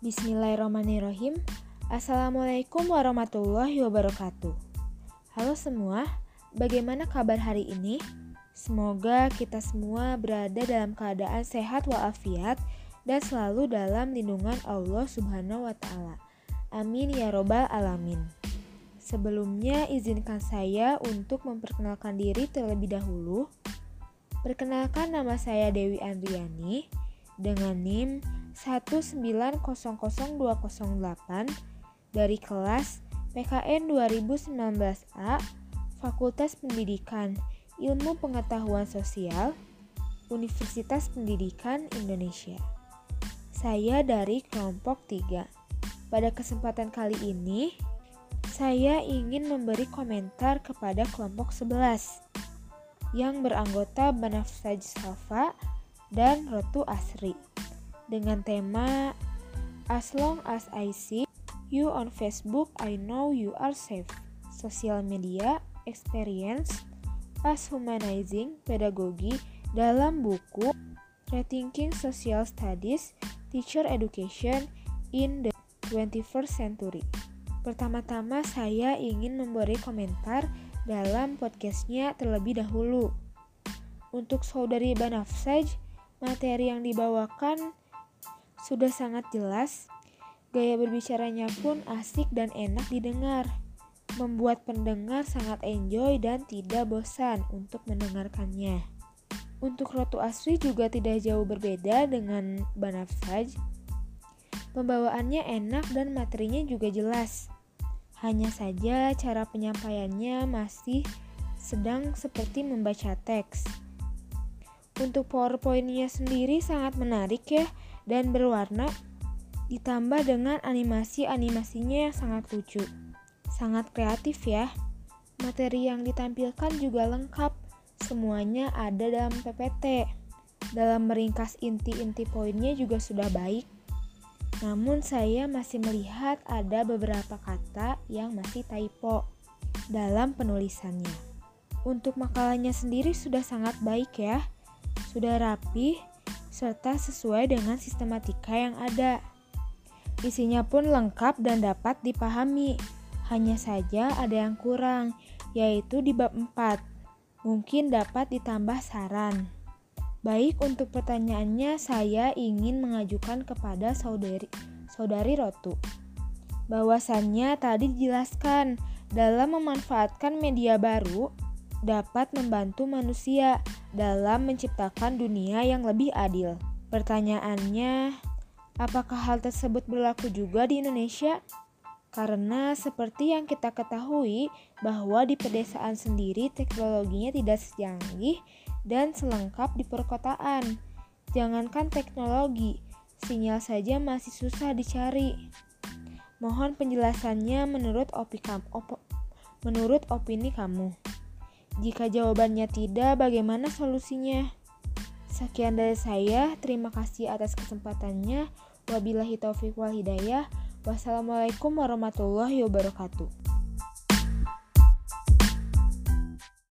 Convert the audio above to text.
Bismillahirrahmanirrahim. Assalamualaikum warahmatullahi wabarakatuh. Halo semua, bagaimana kabar hari ini? Semoga kita semua berada dalam keadaan sehat walafiat dan selalu dalam lindungan Allah Subhanahu wa taala. Amin ya robbal alamin. Sebelumnya izinkan saya untuk memperkenalkan diri terlebih dahulu. Perkenalkan nama saya Dewi Andriani dengan NIM 1900208 dari kelas PKN 2019A Fakultas Pendidikan Ilmu Pengetahuan Sosial Universitas Pendidikan Indonesia. Saya dari kelompok 3. Pada kesempatan kali ini, saya ingin memberi komentar kepada kelompok 11 yang beranggota Banafsaj Safa dan Rotu Asri dengan tema As long as I see you on Facebook, I know you are safe. Social media experience as humanizing pedagogy dalam buku Rethinking Social Studies Teacher Education in the 21st Century. Pertama-tama saya ingin memberi komentar dalam podcastnya terlebih dahulu. Untuk saudari Banafsaj, materi yang dibawakan sudah sangat jelas, gaya berbicaranya pun asik dan enak didengar, membuat pendengar sangat enjoy dan tidak bosan untuk mendengarkannya. Untuk Rotu Asri juga tidak jauh berbeda dengan Banafsaj. Pembawaannya enak dan materinya juga jelas. Hanya saja cara penyampaiannya masih sedang seperti membaca teks. Untuk PowerPoint-nya sendiri sangat menarik ya, dan berwarna, ditambah dengan animasi-animasinya yang sangat lucu. Sangat kreatif ya. Materi yang ditampilkan juga lengkap, semuanya ada dalam PPT. Dalam meringkas inti-inti poinnya juga sudah baik. Namun saya masih melihat ada beberapa kata yang masih typo dalam penulisannya. Untuk makalahnya sendiri sudah sangat baik ya. Sudah rapi, serta sesuai dengan sistematika yang ada. Isinya pun lengkap dan dapat dipahami. Hanya saja ada yang kurang, yaitu di bab 4. Mungkin dapat ditambah saran. Baik, untuk pertanyaannya saya ingin mengajukan kepada saudari saudari Rotu. Bahwasannya tadi dijelaskan dalam memanfaatkan media baru dapat membantu manusia dalam menciptakan dunia yang lebih adil. Pertanyaannya, apakah hal tersebut berlaku juga di Indonesia? Karena seperti yang kita ketahui bahwa di pedesaan sendiri teknologinya tidak secanggih dan selengkap di perkotaan. Jangankan teknologi, sinyal saja masih susah dicari. Mohon penjelasannya menurut menurut opini kamu. Jika jawabannya tidak, bagaimana solusinya? Sekian dari saya, terima kasih atas kesempatannya. Wabillahi taufiq wal hidayah. Wassalamualaikum warahmatullahi wabarakatuh.